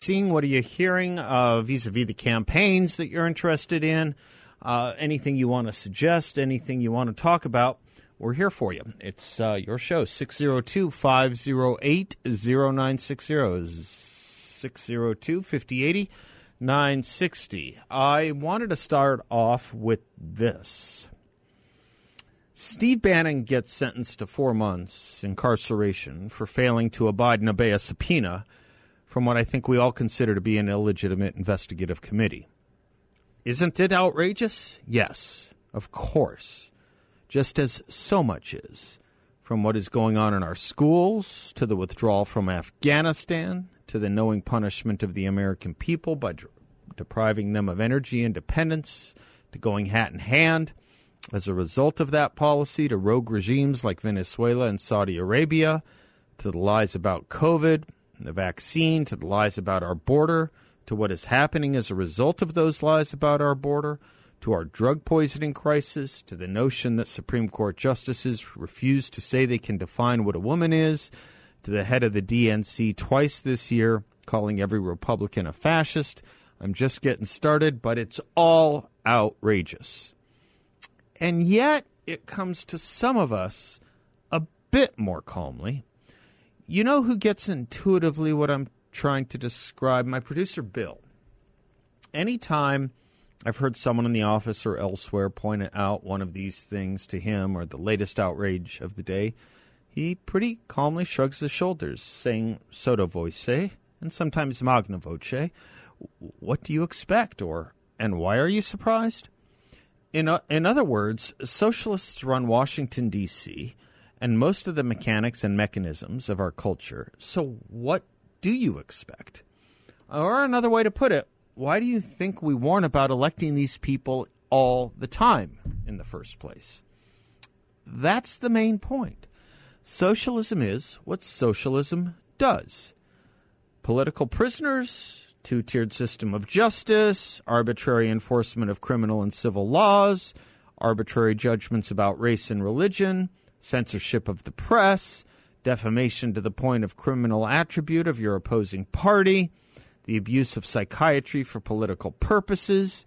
Seeing what are you hearing uh, vis-a-vis the campaigns that you're interested in? Uh, anything you want to suggest? Anything you want to talk about? We're here for you. It's uh, your show, 602 508 0960. 602 5080 960. I wanted to start off with this. Steve Bannon gets sentenced to four months incarceration for failing to abide and obey a subpoena from what I think we all consider to be an illegitimate investigative committee. Isn't it outrageous? Yes, of course. Just as so much is. From what is going on in our schools, to the withdrawal from Afghanistan, to the knowing punishment of the American people by depriving them of energy independence, to going hat in hand as a result of that policy to rogue regimes like Venezuela and Saudi Arabia, to the lies about COVID, the vaccine, to the lies about our border, to what is happening as a result of those lies about our border, to our drug poisoning crisis, to the notion that Supreme Court justices refuse to say they can define what a woman is, to the head of the DNC twice this year calling every Republican a fascist. I'm just getting started, but it's all outrageous. And yet, it comes to some of us a bit more calmly. You know who gets intuitively what I'm trying to describe? My producer, Bill. Anytime I've heard someone in the office or elsewhere point out one of these things to him or the latest outrage of the day, he pretty calmly shrugs his shoulders, saying sotto voce and sometimes magna voce. What do you expect? Or, and why are you surprised? In, uh, in other words, socialists run Washington, D.C., and most of the mechanics and mechanisms of our culture. So, what do you expect? Or another way to put it, why do you think we warn about electing these people all the time in the first place? That's the main point. Socialism is what socialism does. Political prisoners, two tiered system of justice, arbitrary enforcement of criminal and civil laws, arbitrary judgments about race and religion, censorship of the press, defamation to the point of criminal attribute of your opposing party, the abuse of psychiatry for political purposes.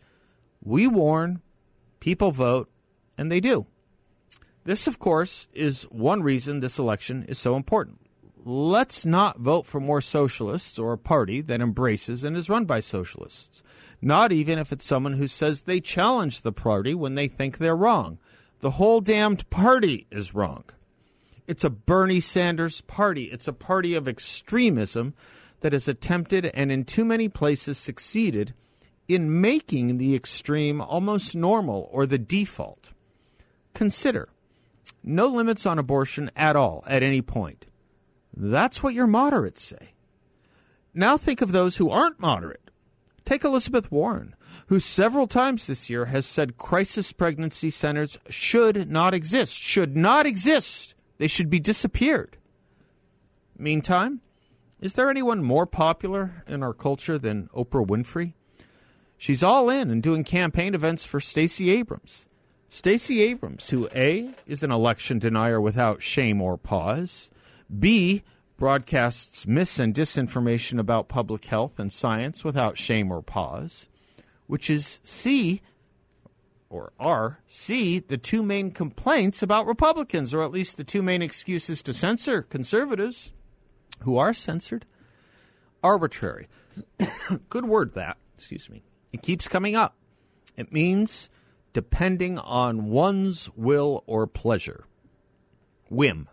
We warn, people vote, and they do. This, of course, is one reason this election is so important let's not vote for more socialists or a party that embraces and is run by socialists. Not even if it's someone who says they challenge the party when they think they're wrong. The whole damned party is wrong. It's a Bernie Sanders party. It's a party of extremism that has attempted and in too many places succeeded in making the extreme almost normal or the default. Consider no limits on abortion at all at any point that's what your moderates say. Now think of those who aren't moderate. Take Elizabeth Warren, who several times this year has said crisis pregnancy centers should not exist. Should not exist. They should be disappeared. Meantime, is there anyone more popular in our culture than Oprah Winfrey? She's all in and doing campaign events for Stacey Abrams. Stacey Abrams, who A is an election denier without shame or pause, B, broadcasts mis and disinformation about public health and science without shame or pause, which is C, or R, C, the two main complaints about Republicans, or at least the two main excuses to censor conservatives who are censored. Arbitrary. Good word, that. Excuse me. It keeps coming up. It means depending on one's will or pleasure. Whim.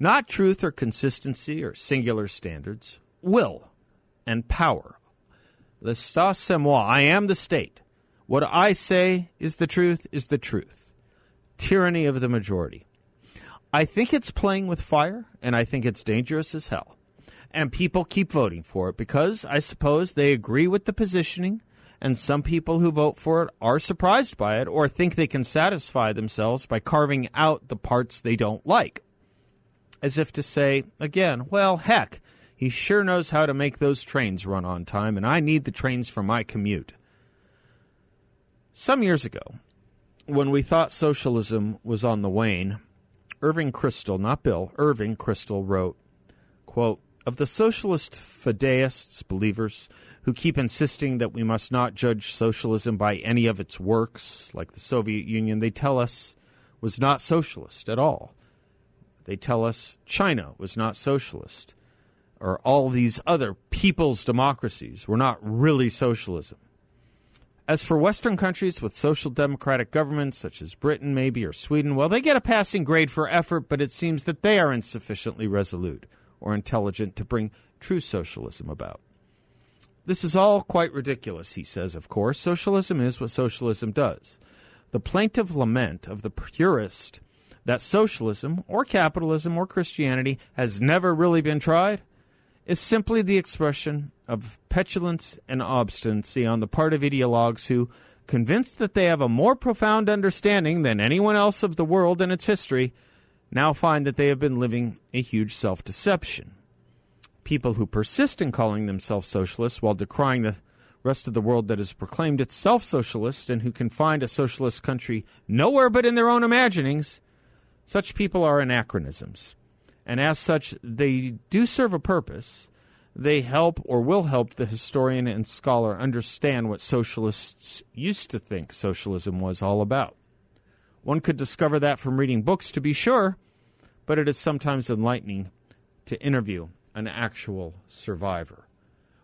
Not truth or consistency or singular standards, will and power. L'État c'est moi. I am the state. What I say is the truth is the truth. Tyranny of the majority. I think it's playing with fire, and I think it's dangerous as hell. And people keep voting for it because I suppose they agree with the positioning, and some people who vote for it are surprised by it or think they can satisfy themselves by carving out the parts they don't like. As if to say, again, well, heck, he sure knows how to make those trains run on time, and I need the trains for my commute. Some years ago, when we thought socialism was on the wane, Irving Kristol, not Bill, Irving Kristol wrote, quote, Of the socialist fideists, believers, who keep insisting that we must not judge socialism by any of its works, like the Soviet Union, they tell us was not socialist at all. They tell us China was not socialist, or all these other people's democracies were not really socialism. As for Western countries with social democratic governments, such as Britain, maybe, or Sweden, well, they get a passing grade for effort, but it seems that they are insufficiently resolute or intelligent to bring true socialism about. This is all quite ridiculous, he says, of course. Socialism is what socialism does. The plaintive lament of the purist that socialism, or capitalism, or Christianity has never really been tried is simply the expression of petulance and obstinacy on the part of ideologues who, convinced that they have a more profound understanding than anyone else of the world and its history, now find that they have been living a huge self deception. People who persist in calling themselves socialists while decrying the rest of the world that has proclaimed itself socialist and who can find a socialist country nowhere but in their own imaginings, such people are anachronisms. And as such, they do serve a purpose they help or will help the historian and scholar understand what socialists used to think socialism was all about. One could discover that from reading books, to be sure, but it is sometimes enlightening to interview an actual survivor,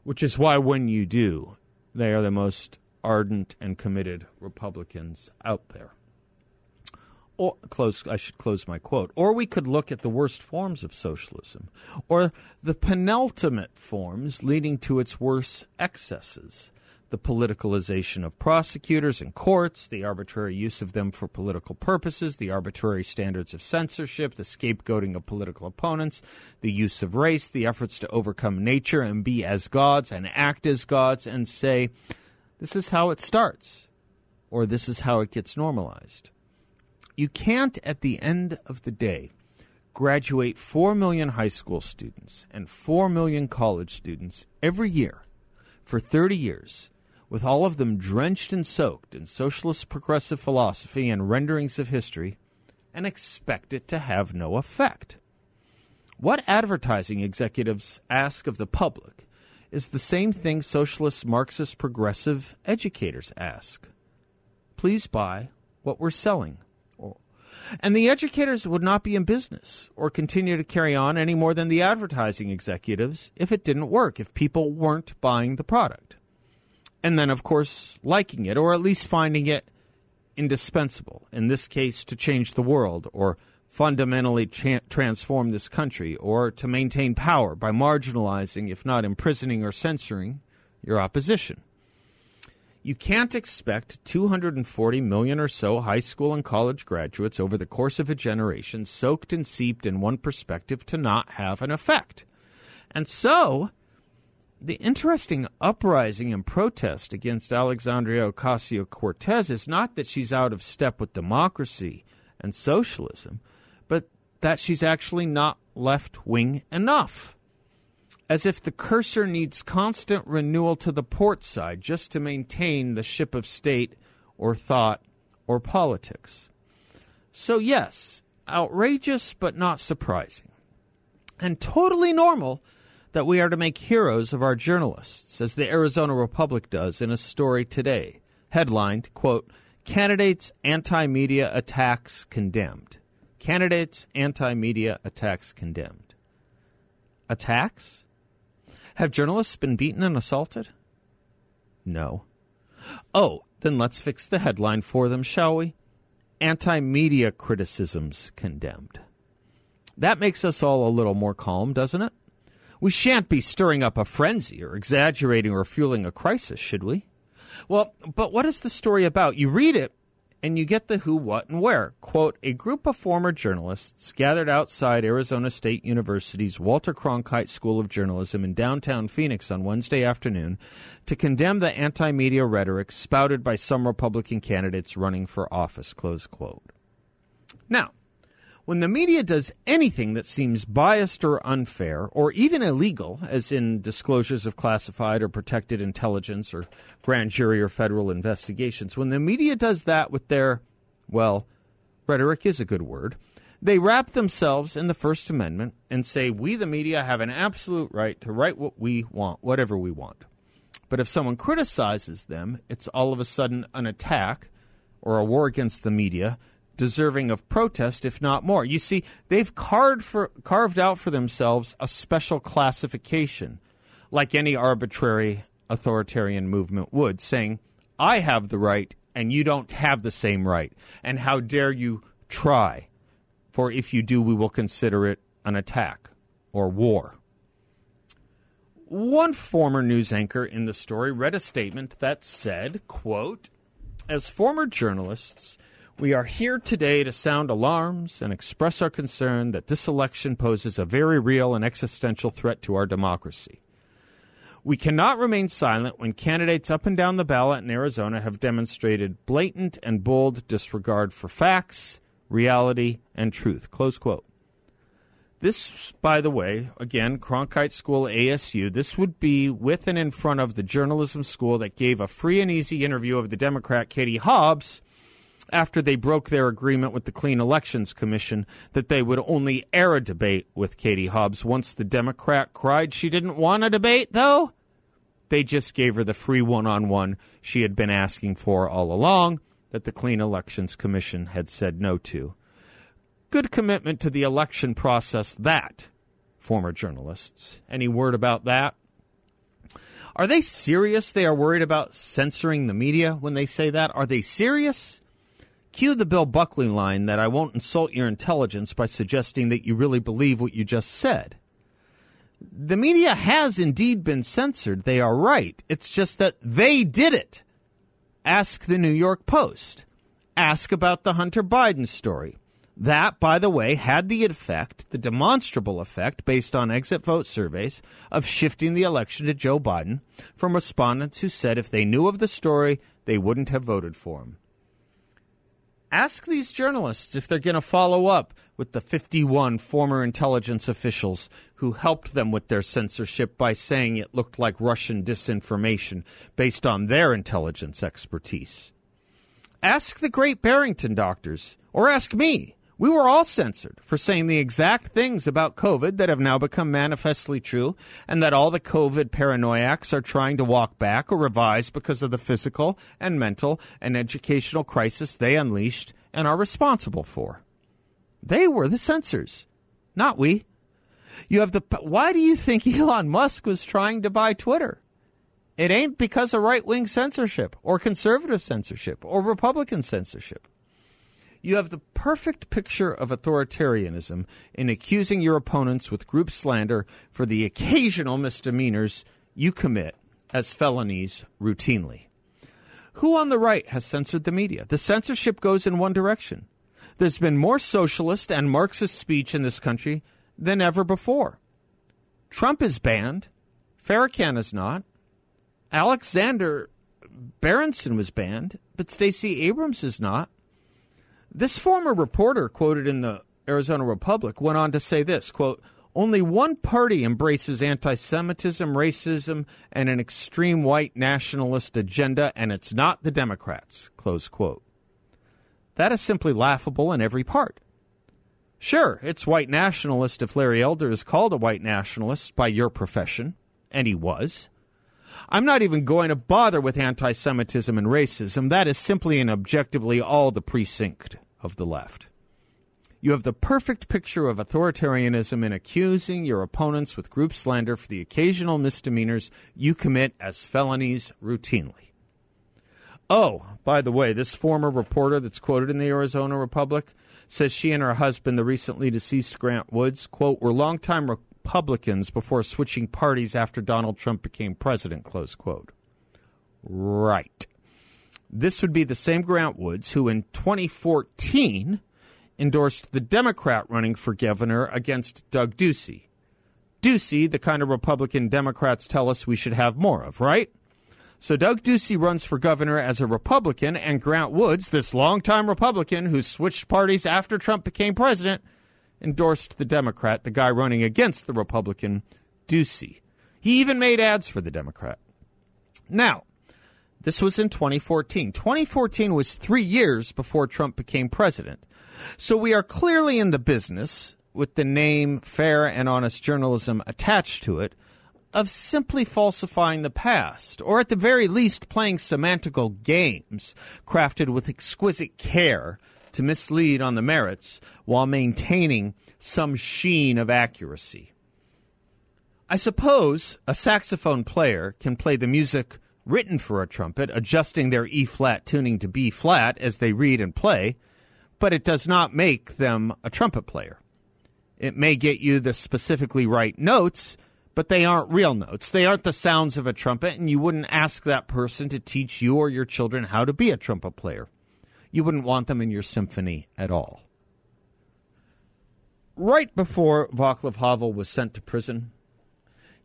which is why when you do, they are the most ardent and committed Republicans out there or close I should close my quote. Or we could look at the worst forms of socialism or the penultimate forms leading to its worst excesses. The politicalization of prosecutors and courts, the arbitrary use of them for political purposes, the arbitrary standards of censorship, the scapegoating of political opponents, the use of race, the efforts to overcome nature and be as gods and act as gods and say, this is how it starts, or this is how it gets normalized. You can't, at the end of the day, graduate 4 million high school students and 4 million college students every year for 30 years, with all of them drenched and soaked in socialist progressive philosophy and renderings of history, and expect it to have no effect. What advertising executives ask of the public is the same thing socialist Marxist progressive educators ask. Please buy what we're selling. And the educators would not be in business or continue to carry on any more than the advertising executives if it didn't work, if people weren't buying the product. And then, of course, liking it or at least finding it indispensable, in this case, to change the world or fundamentally tra- transform this country or to maintain power by marginalizing, if not imprisoning or censoring, your opposition. You can't expect 240 million or so high school and college graduates over the course of a generation, soaked and seeped in one perspective, to not have an effect. And so, the interesting uprising and protest against Alexandria Ocasio Cortez is not that she's out of step with democracy and socialism, but that she's actually not left wing enough as if the cursor needs constant renewal to the port side just to maintain the ship of state or thought or politics. So, yes, outrageous but not surprising. And totally normal that we are to make heroes of our journalists, as the Arizona Republic does in a story today, headlined, quote, Candidates Anti Media Attacks Condemned. Candidates Anti Media Attacks Condemned. Attacks? Have journalists been beaten and assaulted? No. Oh, then let's fix the headline for them, shall we? Anti media criticisms condemned. That makes us all a little more calm, doesn't it? We shan't be stirring up a frenzy or exaggerating or fueling a crisis, should we? Well, but what is the story about? You read it and you get the who, what, and where. Quote A group of former journalists gathered outside Arizona State University's Walter Cronkite School of Journalism in downtown Phoenix on Wednesday afternoon to condemn the anti media rhetoric spouted by some Republican candidates running for office. Close quote. Now, when the media does anything that seems biased or unfair, or even illegal, as in disclosures of classified or protected intelligence or grand jury or federal investigations, when the media does that with their, well, rhetoric is a good word, they wrap themselves in the First Amendment and say, we, the media, have an absolute right to write what we want, whatever we want. But if someone criticizes them, it's all of a sudden an attack or a war against the media deserving of protest, if not more. You see, they've carved, for, carved out for themselves a special classification, like any arbitrary authoritarian movement would, saying, I have the right and you don't have the same right. And how dare you try? For if you do, we will consider it an attack or war. One former news anchor in the story read a statement that said, quote, as former journalists, we are here today to sound alarms and express our concern that this election poses a very real and existential threat to our democracy. We cannot remain silent when candidates up and down the ballot in Arizona have demonstrated blatant and bold disregard for facts, reality, and truth. Close quote. This, by the way, again, Cronkite School ASU, this would be with and in front of the journalism school that gave a free and easy interview of the Democrat Katie Hobbs after they broke their agreement with the Clean Elections Commission that they would only air a debate with Katie Hobbs. Once the Democrat cried she didn't want a debate, though, they just gave her the free one on one she had been asking for all along that the Clean Elections Commission had said no to. Good commitment to the election process, that, former journalists. Any word about that? Are they serious? They are worried about censoring the media when they say that? Are they serious? Cue the Bill Buckley line that I won't insult your intelligence by suggesting that you really believe what you just said. The media has indeed been censored. They are right. It's just that they did it. Ask the New York Post. Ask about the Hunter Biden story. That, by the way, had the effect, the demonstrable effect, based on exit vote surveys, of shifting the election to Joe Biden from respondents who said if they knew of the story, they wouldn't have voted for him. Ask these journalists if they're going to follow up with the 51 former intelligence officials who helped them with their censorship by saying it looked like Russian disinformation based on their intelligence expertise. Ask the great Barrington doctors, or ask me. We were all censored for saying the exact things about COVID that have now become manifestly true, and that all the COVID paranoiacs are trying to walk back or revise because of the physical and mental and educational crisis they unleashed and are responsible for. They were the censors, not we. You have the. Why do you think Elon Musk was trying to buy Twitter? It ain't because of right wing censorship or conservative censorship or Republican censorship. You have the perfect picture of authoritarianism in accusing your opponents with group slander for the occasional misdemeanors you commit as felonies routinely. Who on the right has censored the media? The censorship goes in one direction. There's been more socialist and Marxist speech in this country than ever before. Trump is banned. Farrakhan is not. Alexander Berenson was banned, but Stacey Abrams is not. This former reporter quoted in the Arizona Republic went on to say this quote, only one party embraces anti Semitism, racism, and an extreme white nationalist agenda, and it's not the Democrats. Close quote. That is simply laughable in every part. Sure, it's white nationalist if Larry Elder is called a white nationalist by your profession, and he was. I'm not even going to bother with anti Semitism and racism. That is simply and objectively all the precinct of the left. You have the perfect picture of authoritarianism in accusing your opponents with group slander for the occasional misdemeanors you commit as felonies routinely. Oh, by the way, this former reporter that's quoted in the Arizona Republic says she and her husband, the recently deceased Grant Woods, quote, were longtime Republicans before switching parties after Donald Trump became president, close quote. Right. This would be the same Grant Woods who in 2014 endorsed the Democrat running for governor against Doug Ducey. Ducey, the kind of Republican Democrats tell us we should have more of, right? So Doug Ducey runs for governor as a Republican, and Grant Woods, this longtime Republican who switched parties after Trump became president, endorsed the Democrat, the guy running against the Republican, Ducey. He even made ads for the Democrat. Now, this was in 2014. 2014 was three years before Trump became president. So we are clearly in the business, with the name fair and honest journalism attached to it, of simply falsifying the past, or at the very least playing semantical games crafted with exquisite care to mislead on the merits while maintaining some sheen of accuracy. I suppose a saxophone player can play the music written for a trumpet, adjusting their E flat tuning to B flat as they read and play, but it does not make them a trumpet player. It may get you the specifically right notes, but they aren't real notes. They aren't the sounds of a trumpet, and you wouldn't ask that person to teach you or your children how to be a trumpet player. You wouldn't want them in your symphony at all. Right before Václav Havel was sent to prison,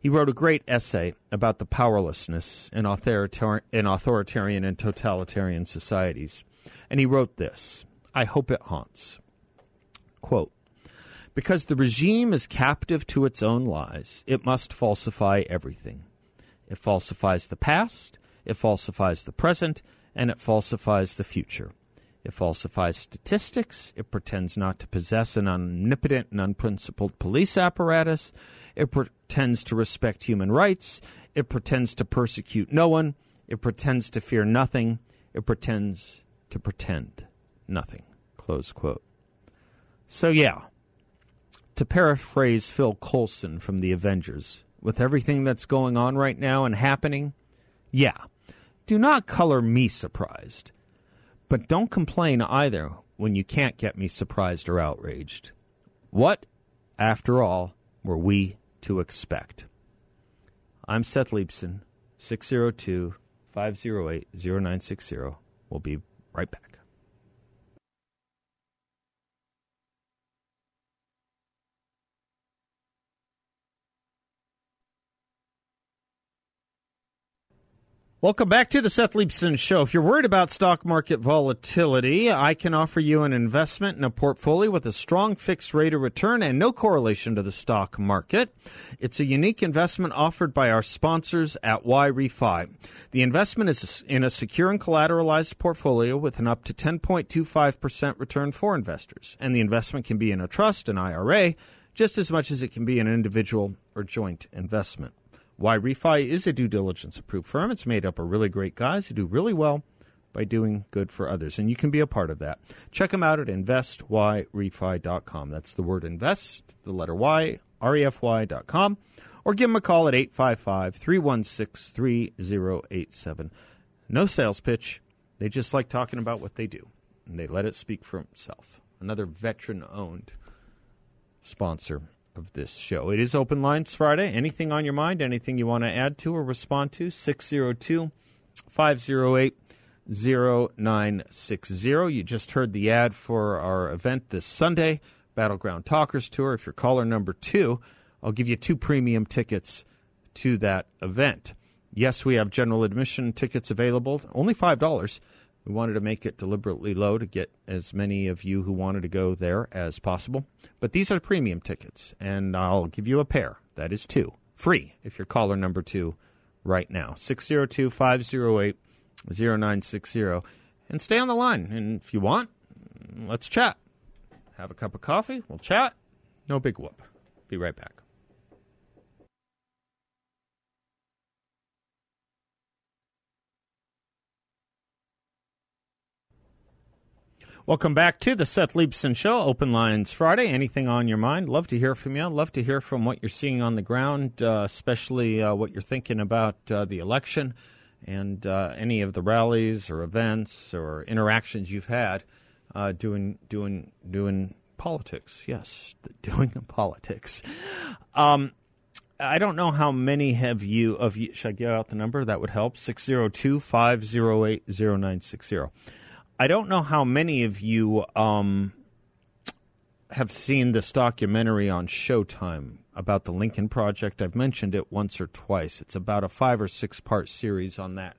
he wrote a great essay about the powerlessness in, authoritar- in authoritarian and totalitarian societies. And he wrote this I hope it haunts. Quote, because the regime is captive to its own lies, it must falsify everything. It falsifies the past, it falsifies the present, and it falsifies the future. It falsifies statistics. It pretends not to possess an omnipotent and unprincipled police apparatus. It pretends to respect human rights. It pretends to persecute no one. It pretends to fear nothing. It pretends to pretend nothing. Close quote. So, yeah, to paraphrase Phil Coulson from The Avengers, with everything that's going on right now and happening, yeah, do not color me surprised. But don't complain either when you can't get me surprised or outraged. What, after all, were we to expect? I'm Seth Leibsohn, 602 508 0960. We'll be right back. Welcome back to the Seth Leibsohn Show. If you're worried about stock market volatility, I can offer you an investment in a portfolio with a strong fixed rate of return and no correlation to the stock market. It's a unique investment offered by our sponsors at YRefy. The investment is in a secure and collateralized portfolio with an up to 10.25% return for investors. And the investment can be in a trust, an IRA, just as much as it can be an individual or joint investment. YRefy is a due diligence approved firm. It's made up of really great guys who do really well by doing good for others. And you can be a part of that. Check them out at investyrefy.com. That's the word invest, the letter Y, R-E-F-Y.com. Or give them a call at 855 316 3087. No sales pitch. They just like talking about what they do, and they let it speak for itself. Another veteran owned sponsor of this show. It is Open Lines Friday. Anything on your mind? Anything you want to add to or respond to? 602 508 0960. You just heard the ad for our event this Sunday, Battleground Talkers Tour. If you're caller number two, I'll give you two premium tickets to that event. Yes, we have general admission tickets available, only $5. We wanted to make it deliberately low to get as many of you who wanted to go there as possible. But these are premium tickets, and I'll give you a pair. That is two. Free if you're caller number two right now. 602 508 0960. And stay on the line. And if you want, let's chat. Have a cup of coffee. We'll chat. No big whoop. Be right back. Welcome back to the Seth Leibsohn Show, Open Lines Friday. Anything on your mind? Love to hear from you. Love to hear from what you're seeing on the ground, uh, especially uh, what you're thinking about uh, the election and uh, any of the rallies or events or interactions you've had uh, doing doing doing politics. Yes, doing politics. Um, I don't know how many have you of you. Should I give out the number? That would help. 602 508 0960. I don't know how many of you um, have seen this documentary on Showtime about the Lincoln Project. I've mentioned it once or twice. It's about a five or six part series on that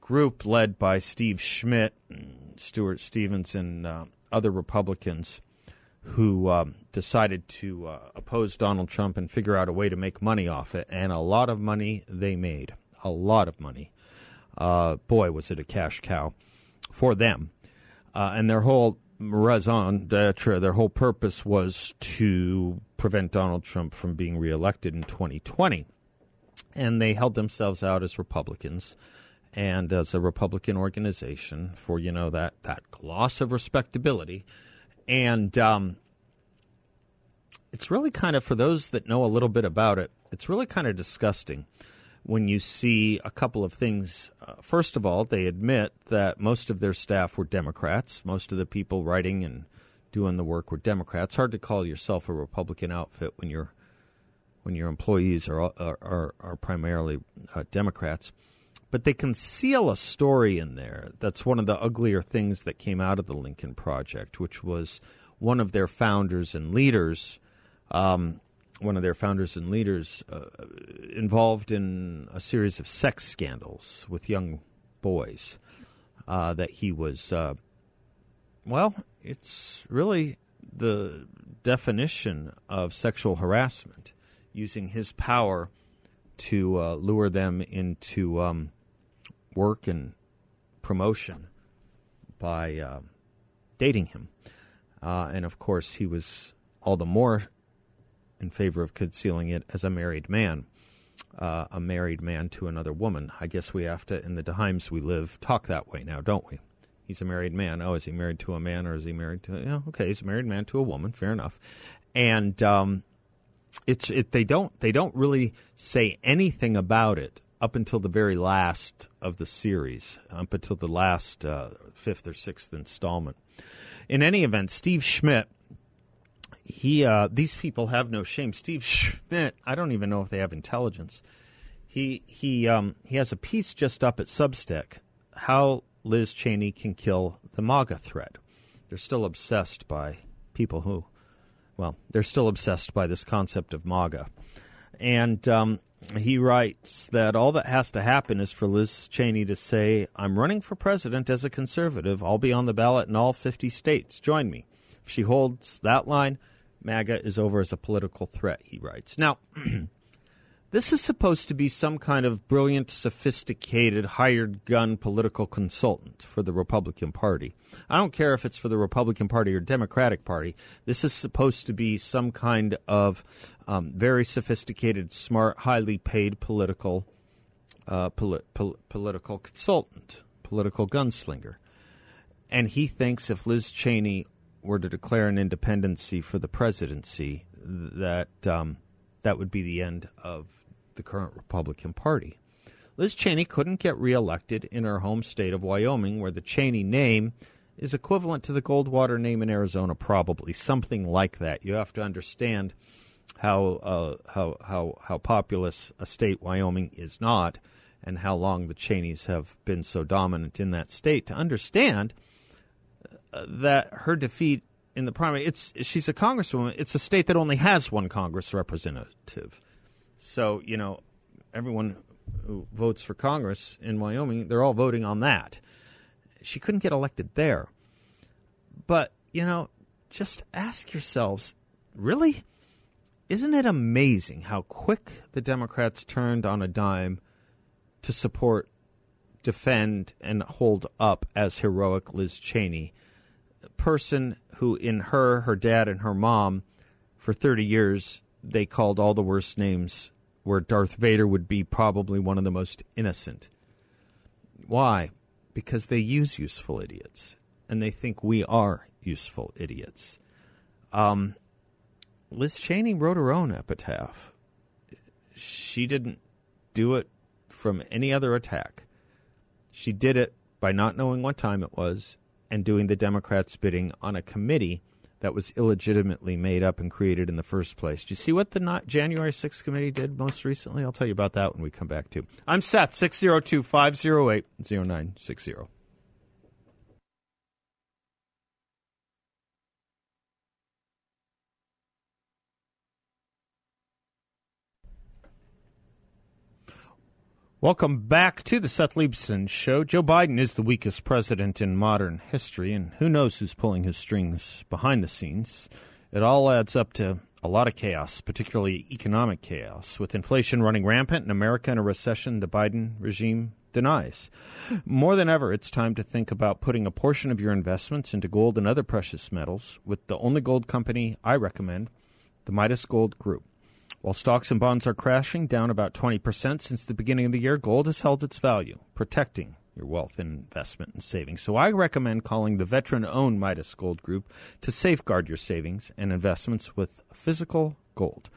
group led by Steve Schmidt, and Stuart Stevens, and uh, other Republicans who um, decided to uh, oppose Donald Trump and figure out a way to make money off it. And a lot of money they made. A lot of money. Uh, boy, was it a cash cow for them. Uh, and their whole raison d'etre, their whole purpose was to prevent Donald Trump from being reelected in 2020. And they held themselves out as Republicans and as a Republican organization for, you know, that, that gloss of respectability. And um, it's really kind of, for those that know a little bit about it, it's really kind of disgusting when you see a couple of things. Uh, first of all, they admit that most of their staff were Democrats. Most of the people writing and doing the work were Democrats. Hard to call yourself a Republican outfit when your when your employees are are are, are primarily uh, Democrats. But they conceal a story in there that's one of the uglier things that came out of the Lincoln Project, which was one of their founders and leaders um, one of their founders and leaders, uh, involved in a series of sex scandals with young boys. Uh, that he was, uh, well, it's really the definition of sexual harassment, using his power to uh, lure them into um, work and promotion by uh, dating him. Uh, and of course, he was all the more in favor of concealing it as a married man, uh, a married man to another woman. I guess we have to, in the times we live, talk that way now, don't we? He's a married man. Oh, is he married to a man or is he married to? Yeah, okay, he's a married man to a woman. Fair enough. And um, it's it. They don't they don't really say anything about it up until the very last of the series, up until the last uh, fifth or sixth installment. In any event, Steve Schmidt he uh, these people have no shame. Steve Schmidt, I don't even know if they have intelligence. He he um, he has a piece just up at Substack. How Liz Cheney can kill the MAGA threat. They're still obsessed by people who, well, they're still obsessed by this concept of MAGA, and um, he writes that all that has to happen is for Liz Cheney to say, "I'm running for president as a conservative. I'll be on the ballot in all 50 states. Join me." If she holds that line, MAGA is over as a political threat, he writes. Now, this is supposed to be some kind of brilliant, sophisticated, hired gun political consultant for the Republican Party. I don't care if it's for the Republican Party or Democratic Party. This is supposed to be some kind of um, very sophisticated, smart, highly paid political uh, pol- political consultant, political gunslinger. And he thinks if Liz Cheney were to declare an independency for the presidency, that um, that would be the end of the current Republican Party. Liz Cheney couldn't get reelected in her home state of Wyoming, where the Cheney name is equivalent to the Goldwater name in Arizona, probably something like that. You have to understand how uh, how how how populous a state Wyoming is not, and how long the Cheneys have been so dominant in that state to understand that her defeat in the primary, it's she's a congresswoman. It's a state that only has one Congress representative. So you know, everyone who votes for Congress in Wyoming, they're all voting on that. She couldn't get elected there. But you know, just ask yourselves, really, isn't it amazing how quick the Democrats turned on a dime to support, defend, and hold up as heroic Liz Cheney? Person who, in her, her dad, and her mom, for 30 years, they called all the worst names, where Darth Vader would be probably one of the most innocent. Why? Because they use useful idiots, and they think we are useful idiots. Um, Liz Cheney wrote her own epitaph. She didn't do it from any other attack. She did it by not knowing what time it was and doing the Democrats' bidding on a committee that was illegitimately made up and created in the first place. Do you see what the January 6th committee did most recently? I'll tell you about that when we come back to. I'm Seth, 602 508 0960. Welcome back to the Seth Leibsohn Show. Joe Biden is the weakest president in modern history, and who knows who's pulling his strings behind the scenes. It all adds up to a lot of chaos, particularly economic chaos, with inflation running rampant in America and a recession the Biden regime denies. More than ever, it's time to think about putting a portion of your investments into gold and other precious metals with the only gold company I recommend, the Midas Gold Group. While stocks and bonds are crashing, down about 20% since the beginning of the year, gold has held its value, protecting your wealth and investment and savings. So I recommend calling the veteran owned Midas Gold Group to safeguard your savings and investments with physical gold.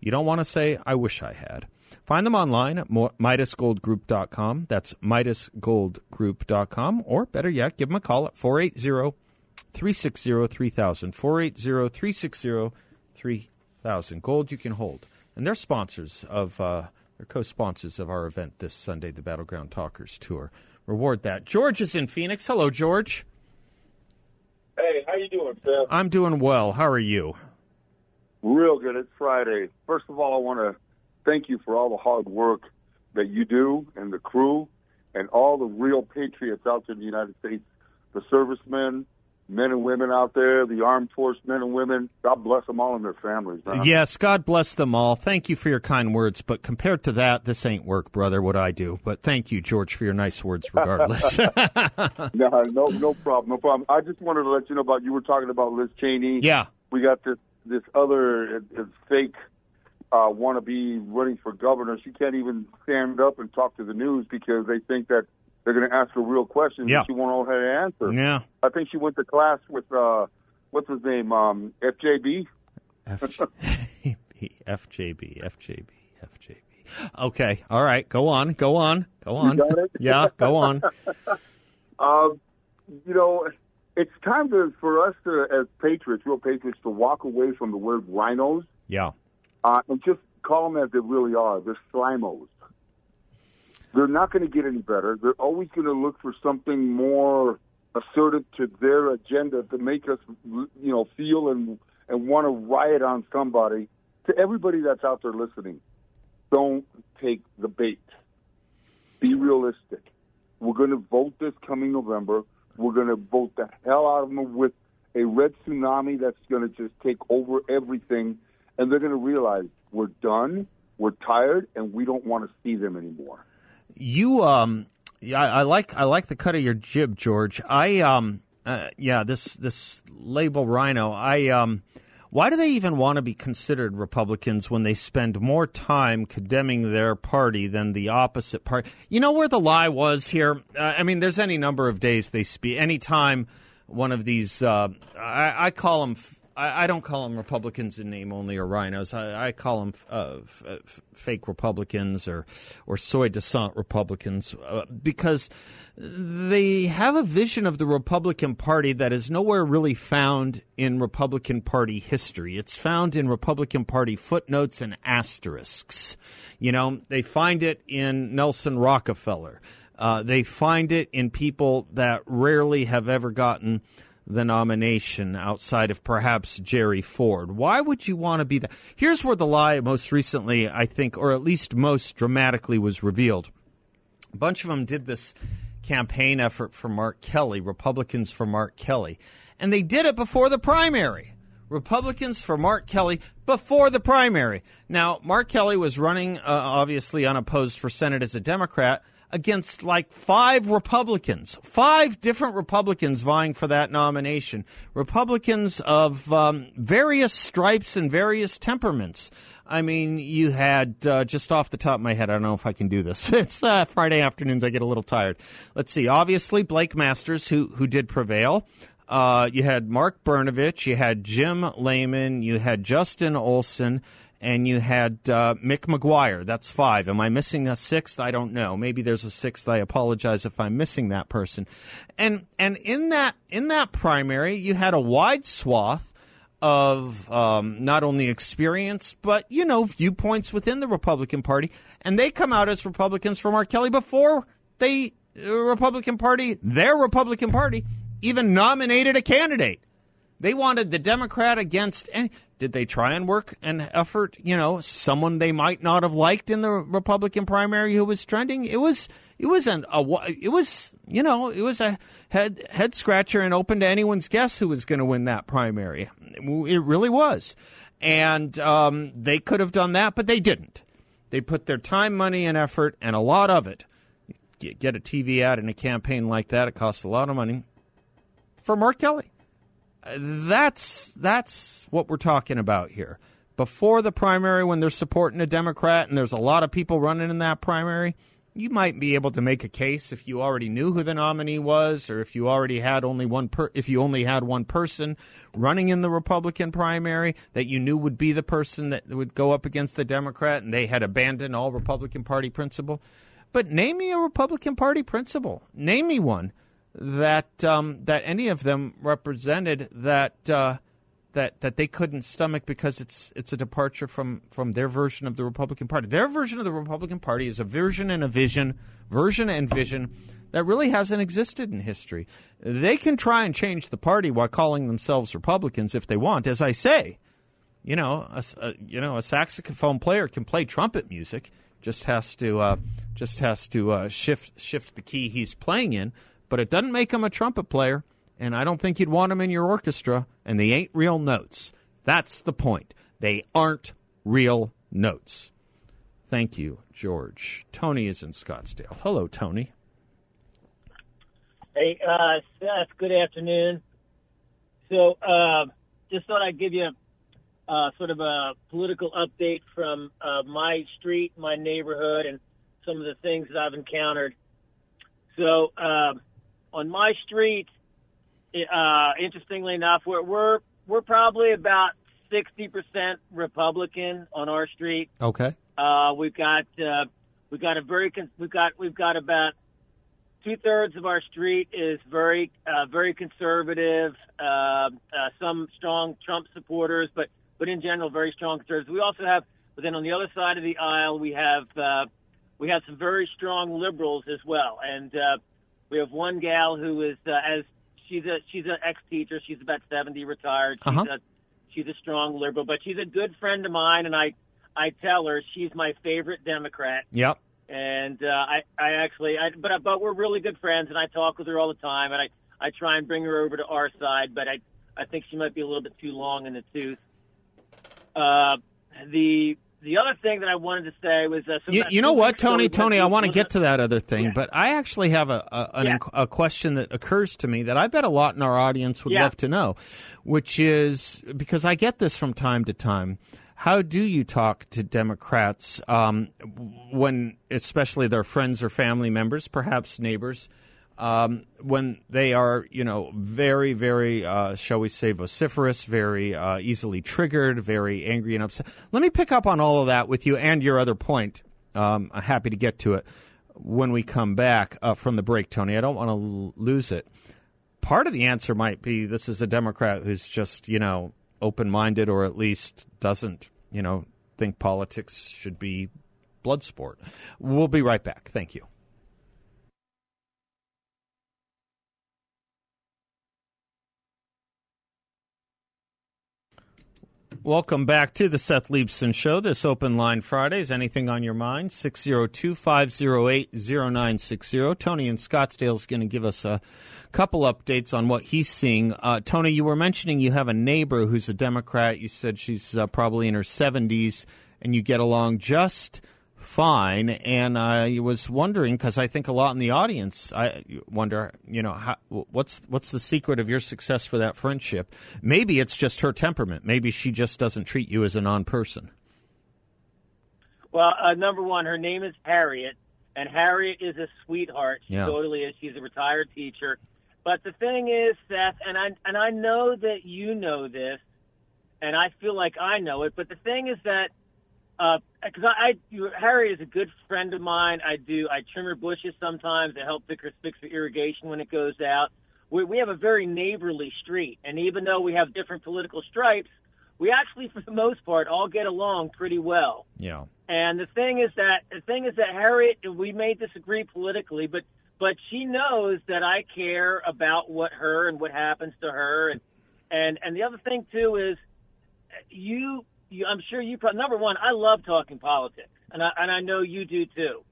You don't want to say, I wish I had. Find them online at MidasGoldGroup.com. That's MidasGoldGroup.com. Or better yet, give them a call at 480 360 3000. 480 360 3000 thousand gold you can hold, and they're sponsors of uh, they're co-sponsors of our event this Sunday, the Battleground Talkers Tour. Reward that. George is in Phoenix. Hello, George. Hey, how you doing, Seth? I'm doing well. How are you? Real good. It's Friday. First of all, I want to thank you for all the hard work that you do and the crew and all the real patriots out there in the United States, the servicemen, men and women out there, the armed force men and women. God bless them all and their families. Man. Yes, God bless them all. Thank you for your kind words. But compared to that, this ain't work, brother. What I do. But thank you, George, for your nice words. Regardless. no, no, no problem. No problem. I just wanted to let you know about you were talking about Liz Cheney. Yeah. We got this this other uh, fake uh, wannabe running for governor. She can't even stand up and talk to the news because they think that they're going to ask her real questions yeah. she won't know how to answer. Yeah. I think she went to class with uh, what's his name, um, FJB. FJB, FJB, FJB, FJB. Okay, all right, go on, go on, go on. yeah, go on. um, you know, it's time to, for us to, as patriots, real patriots, to walk away from the word rhinos. Yeah. Uh, and just call them as they really are. They're slimos. They're not going to get any better. They're always going to look for something more assertive to their agenda to make us, you know, feel and and want to riot on somebody. To everybody that's out there listening, don't take the bait. Be realistic. We're going to vote this coming November. We're going to vote the hell out of them with a red tsunami that's going to just take over everything, and they're going to realize we're done, we're tired, and we don't want to see them anymore. You um, I, I like I like the cut of your jib, George. I um, uh, yeah, this this label Rhino. I um, why do they even want to be considered Republicans when they spend more time condemning their party than the opposite party? You know where the lie was here. Uh, I mean, there's any number of days they speak. Any time one of these, uh, I, I call them I, I, don't call them Republicans in name only or rhinos. I, I call them uh, f- f- fake Republicans or or soi disant Republicans uh, because they have a vision of the Republican Party that is nowhere really found in Republican Party history. It's found in Republican Party footnotes and asterisks. You know, they find it in Nelson Rockefeller. Uh, they find it in people that rarely have ever gotten the nomination outside of perhaps Jerry Ford. Why would you want to be that? Here's where the lie most recently, I think, or at least most dramatically, was revealed. A bunch of them did this campaign effort for Mark Kelly, Republicans for Mark Kelly, and they did it before the primary. Republicans for Mark Kelly before the primary. Now, Mark Kelly was running, uh, obviously unopposed for Senate as a Democrat against like five Republicans, five different Republicans vying for that nomination. Republicans of um, various stripes and various temperaments. I mean, you had uh, just off the top of my head. I don't know if I can do this. It's uh, Friday afternoons. I get a little tired. Let's see. Obviously, Blake Masters, who who did prevail. Uh, you had Mark Brnovich. You had Jim Lamon. You had Justin Olson and you had uh, Mick McGuire. That's five. Am I missing a sixth? I don't know. Maybe there's a sixth. I apologize if I'm missing that person. And and in that in that primary, you had a wide swath of um, not only experience, but, you know, viewpoints within the Republican Party. And they come out as Republicans for Mark Kelly before they, uh, Republican Party, their Republican Party, even nominated a candidate. They wanted the Democrat against. Any, did they try and work an effort? You know, someone they might not have liked in the Republican primary who was trending. It was it was an a, it was you know it was a head head scratcher and open to anyone's guess who was going to win that primary. It really was, and um, they could have done that, but they didn't. They put their time, money, and effort, and a lot of it. Get a TV ad in a campaign like that; it costs a lot of money. For Mark Kelly, that's that's what we're talking about here. Before the primary, when they're supporting a Democrat and there's a lot of people running in that primary, you might be able to make a case if you already knew who the nominee was, or if you already had only one per- if you only had one person running in the Republican primary that you knew would be the person that would go up against the Democrat, and they had abandoned all Republican Party principle. But name me a Republican Party principle. Name me one that um, that any of them represented that uh, that that they couldn't stomach because it's it's a departure from from their version of the Republican Party. Their version of the Republican Party is a version and a vision, version and vision that really hasn't existed in history. They can try and change the party while calling themselves Republicans if they want. As I say, you know, a, a you know a saxophone player can play trumpet music. Just has to uh, just has to uh, shift shift the key he's playing in but it doesn't make him a trumpet player, and I don't think you'd want him in your orchestra, and they ain't real notes. That's the point. They aren't real notes. Thank you, George. Tony is in Scottsdale. Hello, Tony. Hey, uh, Seth, good afternoon. So, uh, just thought I'd give you uh, sort of a political update from uh, my street, my neighborhood, and some of the things that I've encountered. So, um, on my street, uh, interestingly enough, we're we're we're probably about sixty percent Republican on our street. Okay. Uh, we've got uh, we've got a very con- we've got we've got about two thirds of our street is very uh, very conservative. Uh, uh, some strong Trump supporters, but but in general very strong conservatives. We also have, but then on the other side of the aisle, we have uh, we have some very strong liberals as well, and uh, we have one gal who is uh, as she's a she's an ex teacher. She's about seventy, retired. She's uh-huh. a she's a strong liberal, but she's a good friend of mine, and I I tell her she's my favorite Democrat. Yep. And uh, I I actually I but but we're really good friends, and I talk with her all the time, and I I try and bring her over to our side, but I I think she might be a little bit too long in the tooth. Uh, the the other thing that I wanted to say was uh, you, you know what, Tony? Tony, I want to get to that other thing, yeah. but I actually have a a, yeah. a, question that occurs to me that I bet a lot in our audience would yeah. love to know, which is because I get this from time to time. How do you talk to Democrats um, when, especially their friends or family members, perhaps neighbors? Um, when they are, you know, very, very, uh, shall we say, vociferous, very uh, easily triggered, very angry and upset. Let me pick up on all of that with you and your other point. Um, I'm happy to get to it when we come back uh, from the break, Tony. I don't want to l- lose it. Part of the answer might be this is a Democrat who's just, you know, open minded or at least doesn't, you know, think politics should be blood sport. We'll be right back. Thank you. Welcome back to the Seth Leibsohn Show. This open line Fridays. Anything on your mind? 602 508 0960. Tony in Scottsdale is going to give us a couple updates on what he's seeing. Uh, Tony, you were mentioning you have a neighbor who's a Democrat. You said she's uh, probably in her 70s, and you get along just fine. And I was wondering because I think a lot in the audience. I wonder, you know, how, what's what's the secret of your success for that friendship? Maybe it's just her temperament. Maybe she just doesn't treat you as a non-person. Well, uh, number one, her name is Harriet, and Harriet is a sweetheart. She yeah. totally is. She's a retired teacher. But the thing is, Seth, and I and I know that you know this, and I feel like I know it. But the thing is that because uh, I, I, Harry is a good friend of mine. I do. I trim her bushes sometimes. I help her, fix her irrigation when it goes out. we, we have a very neighborly street, and even though we have different political stripes, we actually, for the most part, all get along pretty well. Yeah. And the thing is that the thing is that Harriet, we may disagree politically, but but she knows that I care about what her and what happens to her, and and and the other thing too is you. You I'm sure you. Probably, number one, I love talking politics, and I and I know you do too.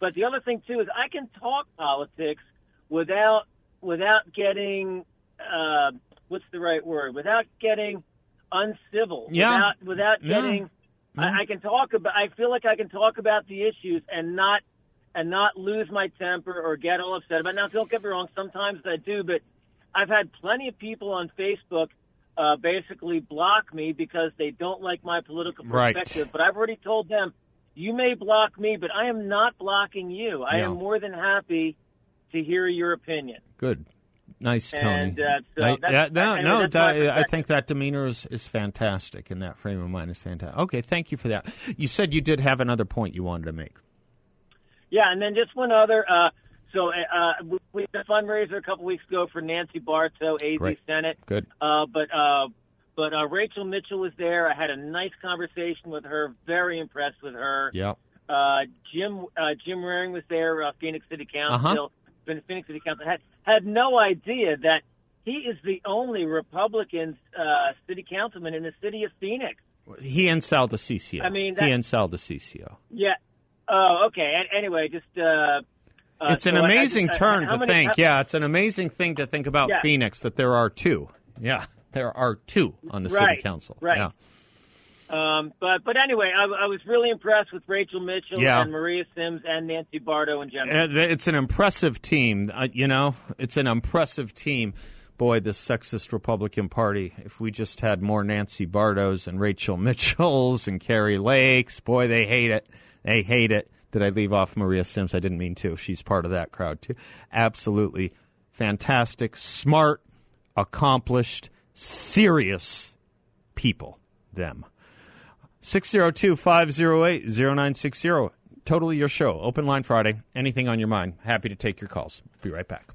But the other thing too is I can talk politics without without getting uh, what's the right word? Without getting uncivil. Yeah. Without without Yeah. getting. I, I can talk about. I feel like I can talk about the issues and not and not lose my temper or get all upset about. it. Now, don't get me wrong. Sometimes I do, but I've had plenty of people on Facebook uh, basically block me because they don't like my political Right. perspective. But I've already told them, you may block me, but I am not blocking you. I am more than happy to hear your opinion. Good. Nice, Tony. And, uh, so I- no, I mean, no, that's I think that demeanor is, is fantastic, and that frame of mind is fantastic. Okay, thank you for that. You said you did have another point you wanted to make. Yeah, and then just one other. Uh, so uh, we- had a fundraiser a couple weeks ago for Nancy Barto, AZ Great. Senate. Good. Uh, but uh, but uh, Rachel Mitchell was there. I had a nice conversation with her. Very impressed with her. Yeah. Uh, Jim uh, Jim Waring was there. Uh, Phoenix City Council. Uh-huh. Phoenix City Council had had no idea that he is the only Republican uh, city councilman in the city of Phoenix. He and Sal DiCiccio. I mean, he that- and Sal DiCiccio. Yeah. Oh, okay. An- Anyway, just. Uh, uh, It's an so I- I amazing just- turn to think. yeah, it's an amazing thing to think about Yeah. Phoenix that there are two. Yeah, there are two on the city council. right. Yeah. Um, but but anyway, I, I was really impressed with Rachel Mitchell Yeah. and Maria Syms and Nancy Barto in general. It's an impressive team. Uh, you know, it's an impressive team. Boy, this sexist Republican Party. If we just had more Nancy Bartos and Rachel Mitchells and Kari Lakes, boy, they hate it. They hate it. Did I leave off Maria Syms? I didn't mean to. She's part of that crowd too. Absolutely fantastic, smart, accomplished, serious people. Them. 602 508 0960. Totally your show. Open line Friday. Anything on your mind. Happy to take your calls. Be right back.